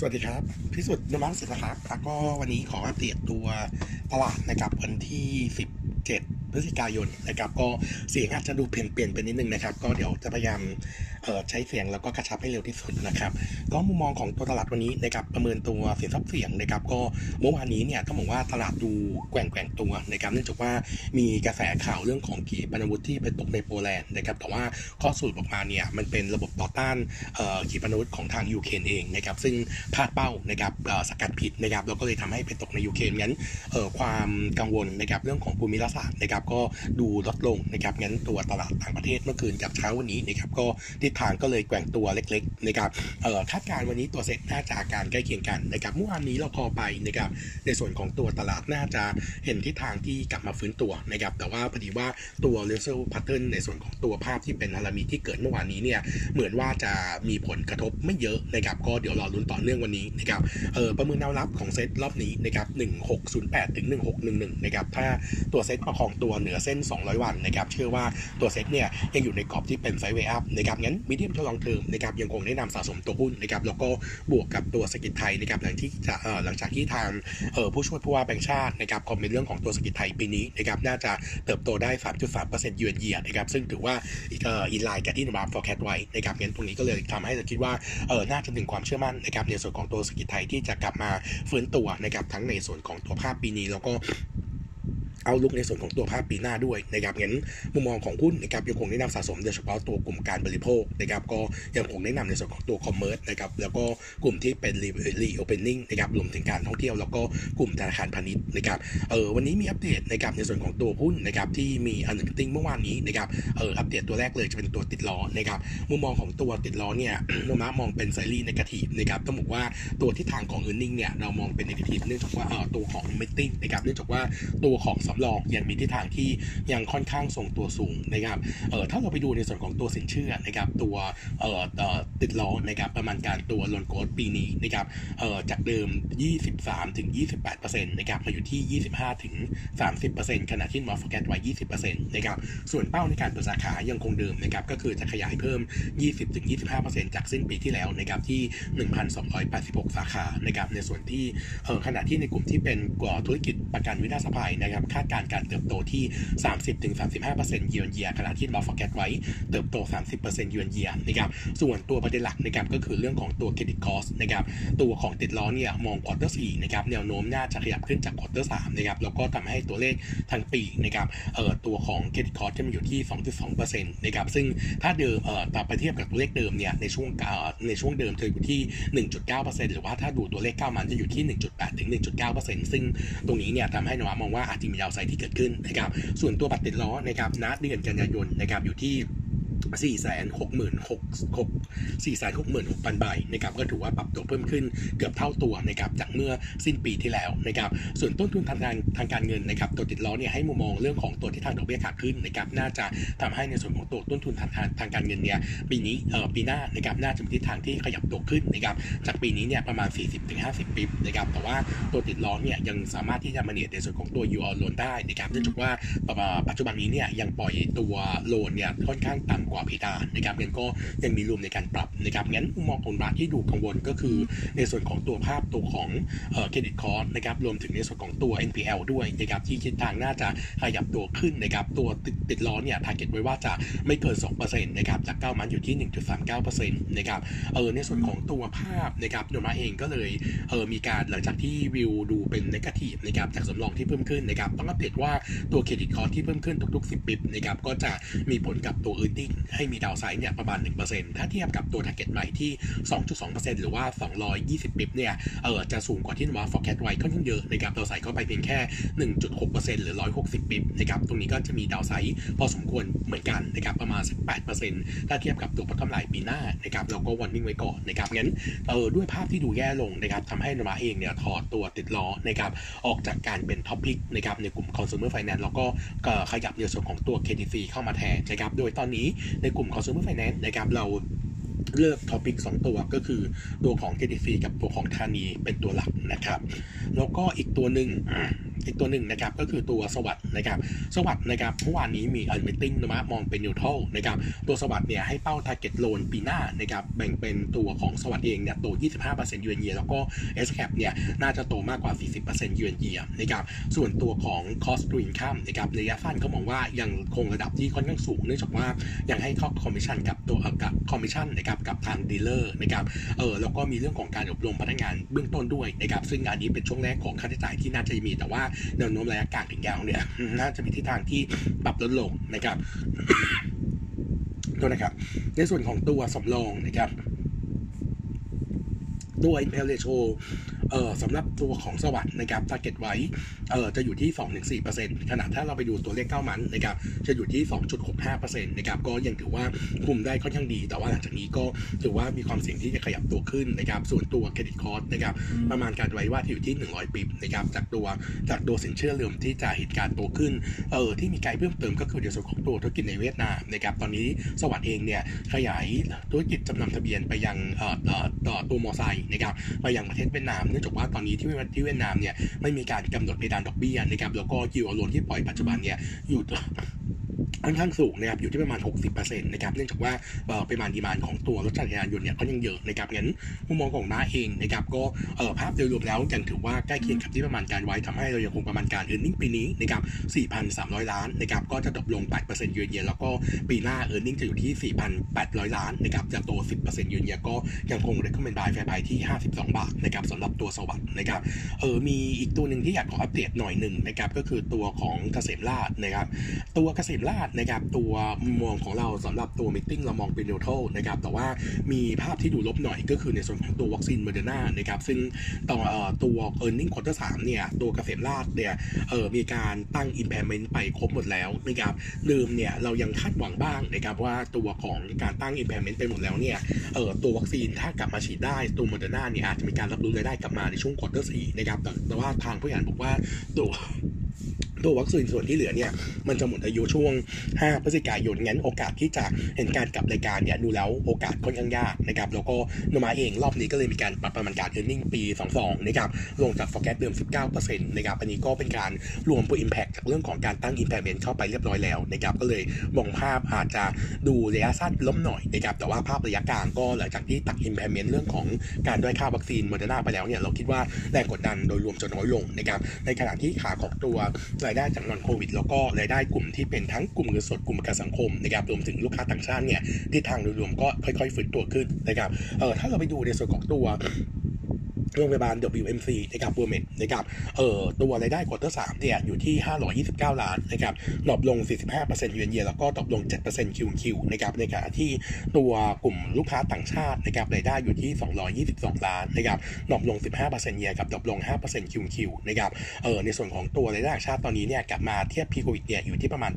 สวัสดีครับ พิสุทธิ์นมังสิทธิ์นะครับแล้วก็วันนี้ขออัปเดตตัวตลาดนะครับวันที่ 17 พฤศจิกายนนะครับ ก็เสียงอาจจะดูเปลี่ยนเปลี่ยนไปนิดนึงนะครับ ก็เดี๋ยวจะพยายามใช้เสียงแล้วก็กระชับให้เร็วที่สุดนะครับก็มุมมองของตัวตลาดวันนี้นะครับประเมินตัวสินทรัพย์เสี่ยงนะครับก็เมื่อวานนี้เนี่ยต้องบอกว่าตลาดดูแกว่งแกว่งตัวนะครับเนื่องจากว่ามีกระแสข่าวเรื่องของขีปนาวุธที่ไปตกในโปแลนด์นะครับแต่ว่าข้อสรุปออกมาเนี่ยมันเป็นระบบต่อต้านขีปนาวุธของทางยูเครนเองนะครับซึ่งพลาดเป้านะครับสกัดผิดนะครับแล้วก็เลยทำให้ไปตกในยูเครนงั้นความกังวลนะครับเรื่องของภูมิรัฐศาสตร์นะครับก็ดูลดลงนะครับงั้นตัวตลาดต่างประเทศเมื่อคืนกับเช้าวันนี้นะครับก็ทิศทางก็เลยแกว่งตัวเล็กๆนะครับคาดการณ์วันนี้ตัวเซ็ตน่าจะอาการใกล้เคียงกันนะครับเมื่อวานนี้เราพอไปนะครับในส่วนของตัวตลาดน่าจะเห็นทิศทางที่กลับมาฟื้นตัวนะครับแต่ว่าพอดีว่าตัว reversal pattern ในส่วนของตัวภาพที่เป็น harami ที่เกิดเมื่อวานนี้เนี่ยเหมือนว่าจะมีผลกระทบไม่เยอะนะครับก็เดี๋ยวรอลุ้นต่อเนื่องวันนี้นะครับเออประเมินแนวรับของเซตรอบนี้นะครับ1608ถึง1611นะครับถ้าตัวเซตประคองตัวเหนือเส้น 200 วันนะครับเชื่อว่าตัวเซตเนี่ยยังอยู่ในกรอบที่เป็น sideways up นะครับงั้น medium to long term นะครับยังคงแนะนำสะสมตัวหุ้นนะครับแล้วก็บวกกับตัวเศรษฐกิจไทยนะครับหลังที่จะหลังจากที่ทางผู้ช่วยผู้ว่าแบงค์ชาตินะครับ comment เรื่องของตัวเศรษฐกิจไทยปีนี้นะครับน่าจะเติบโตได้ 3.3%เยือนเยียนะครับซึ่งถือว่า in line กับที่โนมูระ forecast ไว้นะครับงั้นตรงนี้ก็เลยทำให้เราคิดว่าเออน่าจะถึงความเชื่อมั่นนะครับในส่วนของตัวเศรษฐกิจไทยที่จะกลับมาฟื้นตัวนะครับทั้งในส่วนของตัวภาพปีนี้แล้วก็ outlook ในส่วนของตัวภาพปีหน้าด้วยนะครับงั้นมุมมองของหุ้นนะครับยังคงแนะนำสะสมโดยเฉพาะตัวกลุ่มการบริโภคนะครับก็ยังคงแนะนำในส่วนของตัว commerce นะครับแล้วก็กลุ่มที่เป็น re reopening นะครับรวมถึงการท่องเที่ยวแล้วก็กลุ่มธนาคารพาณิชย์นะครับเออวันนี้มีอัปเดตนะครับในส่วนของตัวหุ้นนะครับที่มี analyst meeting เมื่อวานนี้นะครับเอออัปเดตตัวแรกเลยจะเป็นตัวติดล้อนะครับมุมมองของตัวติดล้อเนี่ยโนมูระมองเป็น slightly negative นะครับต้องบอกว่าตัวทิศทางของ earning เนี่ยเรามองเป็น negative เนื่องจากว่าเออตัวของ meeting นะครับเนื่องจากว่าตัวของสำรองยังมีทิศทางที่ยังค่อนข้างทรงตัวสูงนะครับเออถ้าเราไปดูในส่วนของตัวสินเชื่อนะครับตัวเอ่อติดล้อนะครับประมาณการตัวลนโกดปีนี้นะครับเอ่อจากเดิม 23ถึง28%นะครับมาอยู่ที่ 25ถึง30%ขณะที่มอร์ฟแกตไว้ 20%นะครับส่วนเป้าในการเปิดสาขายังคงเดิมนะครับก็คือจะขยายเพิ่ม 20ถึง25%จากสิ้นปีที่แล้วนะครับที่ 1,286 สาขานะครับในส่วนที่เออขณะที่ในกลุ่มที่เป็นกว่าธุรกิจประกันวินาศภัยนะครับคาดการการเติบโตที่ 30-35%เยือนเยียขณะที่เรา forecast ไว้เติบโต 30%เยือนเยียนะครับส่วนตัวประเด็นหลักนะครับก็คือเรื่องของตัว credit cost นะครับตัวของติดล้อเนี่ยมอง quarter สี่นะครับแนวโน้มน่าจะขยับขึ้นจาก quarter สามนะครับแล้วก็ทำให้ตัวเลขทางปีนะครับเอ่อตัวของ credit cost จะมาอยู่ที่ 2.2%นะครับซึ่งถ้าเดิมเอ่อต่อไปเทียบกับตัวเลขเดิมเนี่ยในช่วงในช่วงเดิมเธออยู่ที่ 1.9%หรือว่าถ้าดูตัวเลข9มันจะอยู่ที่ 1.8 ถึง 1.9%ซึ่งตรงนี้เนี่ยทำให้นวามองว่าอาจจะมีดาวไซด์ที่เกิดขึ้นนะครับส่วนตัวบัตรติดล้อนะครับนัดเดือนกันยายนนะครับอยู่ที่ สี่แสนหกหมื่นหกหกสี่แสนหกหมื่นหกพันใบนะครับก็ถือว่าปรับตัวเพิ่มขึ้นเกือบเท่าตัวนะครับจากเมื่อสิ้นปีที่แล้วนะครับส่วนต้นทุนทางการทางการเงินนะครับตัวติดล้อเนี่ยให้มุมมองเรื่องของตัวที่ทางดอกเบี้ยขาขึ้นนะครับน่าจะทำให้ในส่วนของตัวต้นทุนทางทางการเงินเนี่ยปีนี้เอ่อปีหน้านะครับน่าจะมีทิศทางที่ขยับตัวขึ้นนะครับจากปีนี้เนี่ยประมาณ 40-50 bip นะครับแต่ว่าตัวติดล้อเนี่ยยังสามารถที่จะ manage ในส่วนของตัว yield on loan ได้นะครับเนื่องจากว่าปัจจุบันนี้เนี่ยยังปล่อยตัว loan เนี่ยค่อนข้างต่ำกว่าเพดานนะครับงั้นก็ยังมี room ในการปรับนะครับงั้นมุมมองของเราที่ดูกังวลก็คือในส่วนของตัวภาพตัวของ credit cost นะครับรวมถึงในส่วนของตัว NPL ด้วยนะครับที่ทิศทางน่าจะขยับตัวขึ้นนะครับตัวติดติดล้อเนี่ย target ไว้ว่าจะไม่เกิน2%นะครับจาก9มันอยู่ที่ 1.39%นะครับเออในส่วนของตัวภาพนะครับโนมูระเองก็เลยเออมีการหลังจากที่วิวดูเป็น negative นะครับจากสำรองที่เพิ่มขึ้นนะครับต้องอัปเดตว่าตัว credit cost ที่เพิ่มขึ้นทุกๆ 10 bip นะครับก็จะมีผลกับตัวอ e a r n i n g ให้มี downside เนี่ยประมาณ 1%ถ้าเทียบกับตัว target ใหม่ที่ 2.2%หรือว่า 220 bip เนี่ยเออจะสูงกว่าที่เราว่า forecast ไว้ค่อนข้างเยอะนะครับเราใส่เข้าไปเพียงแค่ 1.6%หรือ 160 bip นะครับตรงนี้ก็จะมี downside พอสมควรเหมือนกันนะครับประมาณสัก8%ถ้าเทียบกับตัวผลกำไรปีหน้านะครับเราก็ warning ไว้ก่อนนะครับงั้นเออด้วยภาพที่ดูแย่ลงนะครับทำให้โนมูระเองเนี่ยถอดตัวติดล้อนะครับออกจากการเป็น top pick นะครับในกลุ่ม consumer finance แล้วก็ขยับในส่วนของตัว KTC เข้ามาแทนนะครับโดยตอนนี้ในกลุ่ม consumer finance นะครับเราเลือก top pick 2ตัวก็คือตัวของ KTC กับตัวของธานีเป็นตัวหลักนะครับ แล้วก็อีกตัวหนึ่ง อีกตัวหนึ่งนะครับก็คือตัวสวัสด์นะครับสวัสด์นะครับเมื่อวานนี้มี analyst meeting นะมองเป็น neutral นะครับตัวสวัสด์เนี่ยให้เป้า target loan ปีหน้านะครับแบ่งเป็นตัวของสวัสด์เองเนี่ยโต 25%ยูเอ็นเยียแล้วก็ S cap เนี่ยน่าจะโตมากกว่า 40%ยูเอ็นเยียนะครับส่วนตัวของ cost to income นะครับระยะสั้นเขามองว่ายังคงระดับที่ค่อนข้างสูงเนื่องจากว่ายังให้ค่าคอมมิชชั่นกับตัวกับคอมมิชชั่นนะครับกับทาง dealer นะครับเออแล้วก็มีเรื่องของการอบรมพนักงานเบื้องต้นด้วยนะครับซึ่งอันนี้เป็นช่วงแรกของค่าใช้จ่ายที่น่าจะมีแต่ว่าแนวโน้มระยะกลางถึงยาวเนี่ยน่าจะมีทิศทางที่ปรับลดลงนะครับตัวนะครับ ในส่วนของตัวสำรองนะครับตัว Impel Ratio เอ่อสำหรับตัวของสวัสด์นะครับ target ไว้เอ่อจะอยู่ที่ 2-4%ขณะถ้าเราไปดูตัวเลข9มันนะครับจะอยู่ที่ 2.65%นะครับก็ยังถือว่าคุมได้ค่อนข้างดี แต่ว่าหลังจากนี้ก็ถือว่ามีความเสี่ยงที่จะขยับตัวขึ้นนะครับส่วนตัวเครดิตคอร์สนะครับประมาณการไว้ว่าอยู่ที่ 100ปิบนะครับจากตัวจากตัวสินเชื่อเริ่มที่จะเหตุการณ์ตัวขึ้นเออที่มีการเพิ่มเติมก็คือในส่วนของตัวธุรกิจในเวียดนามนะครับตอนนี้สวัสด์เองเนี่ยขยายธุรกิจจำนำทะเบียนไปยังเอ่อเอ่อต่อตัวมอไซค์นะครับไปยังประเทศเวียดนามเนื่องจากว่าตอนนี้ที่ที่เวียดนามเนี่ยไม่มีการกำหนดเพดานดอกเบี้ยนะครับแล้วก็ยิวโลนที่ปล่อยปัจจุบันเนี่ยอยู่ ค่อนข้างสูงนะครับอยู่ที่ประมาณ 60%นะครับเนื่องจากว่าปริมาณ demand ของตัวรถจักรยานยนต์เนี่ยก็ยังเยอะนะครับงั้นมุมมองของโนมูระเองนะครับก็ภาพโดยรวมแล้วยังถือว่าใกล้เคียงกับที่ประมาณการไว้ทำให้เรายังคงประมาณการ earning ปีนี้นะครับ 4,300 ล้านนะครับก็จะ drop ลง 8%เยือนเยียแล้วก็ปีหน้า earning จะอยู่ที่ 4,800 ล้านนะครับจะโต 10%เยือนเยียก็ยังคง recommend buy fair price ที่ 52 บาทนะครับสำหรับตัวสวัสด์นะครับเออมีอีกตัวหนึ่งที่อยากขออัปเดตหน่อยหนึ่งนะครับก็คือตัวของเกษมราษฎร์นะครับตัวเกษมราษฎร์นะครับมุมมองของเราสำหรับตัว meeting เรามองเป็น neutral นะครับแต่ว่ามีภาพที่ดูลบหน่อยก็คือในส่วนของตัววัคซีนโมเดอร์นานะครับซึ่งต่อเออตัว e a r n i n g quarter 3เนี่ยตัวเกษมราษฎร์เนี่ยเออมีการตั้ง impairment ไปครบหมดแล้วนะครับเดิมเนี่ยเรายังคาดหวังบ้างนะครับว่าตัวของการตั้ง impairment ไปหมดแล้วเนี่ยเออตัววัคซีนถ้ากลับมาฉีดได้ตัวโมเดอร์นาเนี่ยอาจจะมีการรับรู้รายได้กลับมาในช่วง quarter สี่นะครับแต่แต่ว่าทางผู้บริหารบอกว่าตัว ตัววัคซีนส่วนที่เหลือเนี่ยมันจะหมดอายุช่วง 5 พฤศจิกายนงั้นโอกาสที่จะเห็นการกลับรายการเนี่ยดูแล้วโอกาสค่อนข้างยากนะครับแล้วก็โนมูระเองรอบนี้ก็เลยมีการปรับประมาณการ e a r n i n g ปี 22 นะครับลงจาก forecast เดิม 19%นะครับอันนี้ก็เป็นการรวมตัว impact จากเรื่องของการตั้ง impairment เข้าไปเรียบร้อยแล้วนะครับก็เลยมองภาพอาจจะดูระยะสั้นลบหน่อยนะครับแต่ว่าภาพระยะกลางก็หลังจากที่ตัด impairment เรื่องของการด้อยค่าวัคซีนโมเดอร์นาไปแล้วเนี่ยเราคิดว่าแรงกดดันโดยรวมจะน้อยลงนะครับในขณะที่ขาของตัวรายได้จาก non-COVID แล้วก็รายได้กลุ่มที่เป็นทั้งกลุ่มเงินสดกลุ่มประกันสังคมนะครับรวมถึงลูกค้าต่างชาติเนี่ยทิศทางโดยรวมก็ค่อยๆฟื้นตัวขึ้นนะครับเออถ้าเราไปดูในส่วนของตัว โรงพยาบาล WMC นะครับ World Med นะครับเอ่อตัวรายได้ quarter สามเนี่ยอยู่ที่ 529 ล้านนะครับ drop ลง 45% year on year แล้วก็ drop ลง 7% Q on Q นะครับในขณะที่ตัวกลุ่มลูกค้าต่างชาตินะครับรายได้อยู่ที่ 222 ล้านนะครับ drop ลง 15% year กับดรอปลง 5% QQ นะครับเอ่อในส่วนของตัวรายได้ชาติตอนนี้เนี่ยกลับมาเทียบ pre-COVID เนี่ยอยู่ที่ประมาณ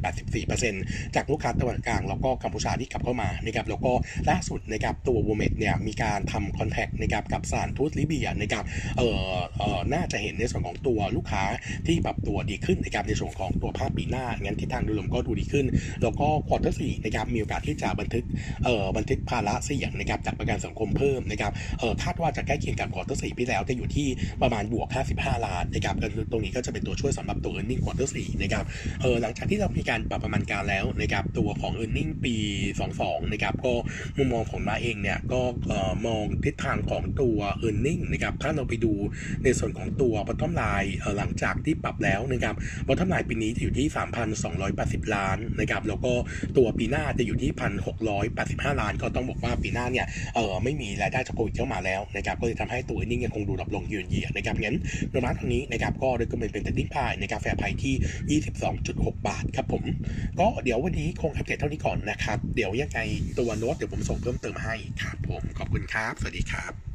84%จากลูกค้าตะวันออกกลางแล้วก็กัมพูชาที่กลับเข้ามานะครับแล้วก็ล่าสุดนะครับตัวว o เมดเนี่ยมีการทำ contract นะครับกับสถานทูตลิเบียนะครับเอ่อเอ่อน่าจะเห็นในส่วนของตัวลูกค้าที่ปรับตัวดีขึ้นนะครับในส่วนของตัวภาพปีหน้างั้นทิศทางโดยรวมก็ดูดีขึ้น แล้วก็ quarter สี่นะครับมีโอกาสที่จะบันทึกเอ่อบันทึกภาระเสี่ยงนะครับจากประกันสังคมเพิ่มนะครับเอ่อคาดว่าจะใกล้เคียงกับ quarter สี่ที่แล้วจะอยู่ที่ประมาณบวก 55 ล้านนะครับตรงนี้ก็จะเป็นตัวช่วยสำหรับตัว e a r n i n g ควอเตอร์สี่นะครับเอ่อหลังจากที่เรามีการปรับประมาณการแล้วนะครับตัวของ e a r n i n g ปี 22นะครับก็มุมมองของมาเองเนี่ยก็เอ่อมองทิศทางของตัว e a r n i n g นะครับถ้าเราไปดูในส่วนของตัว bottom line หลังจากที่ปรับแล้วนะครับ bottom line ปีนี้จะอยู่ที่ 3,280 ล้านนะครับแล้วก็ตัวปีหน้าจะอยู่ที่ 1,685 ล้าน ก็ต้องบอกว่าปีหน้าเนี่ยเออไม่มีรายได้จากโควิดเข้ามาแล้วนะครับก็เลยทำให้ตัว e a r n i n g ยังคงดูดรอปลงยืนเยียนะครับงั้นโดยมาทางนี้นะครับก็เลยก็เป็นเป็นติ้งพายในกาแฟไพที่ 22.6 บาทครับผม ก็เดี๋ยววันนี้คงอัปเดตเท่านี้ก่อนนะครับ เดี๋ยวยังไงตัวโน้ตเดี๋ยวผมส่งเพิ่มเติมให้ครับผมขอบคุณครับ สวัสดีครับ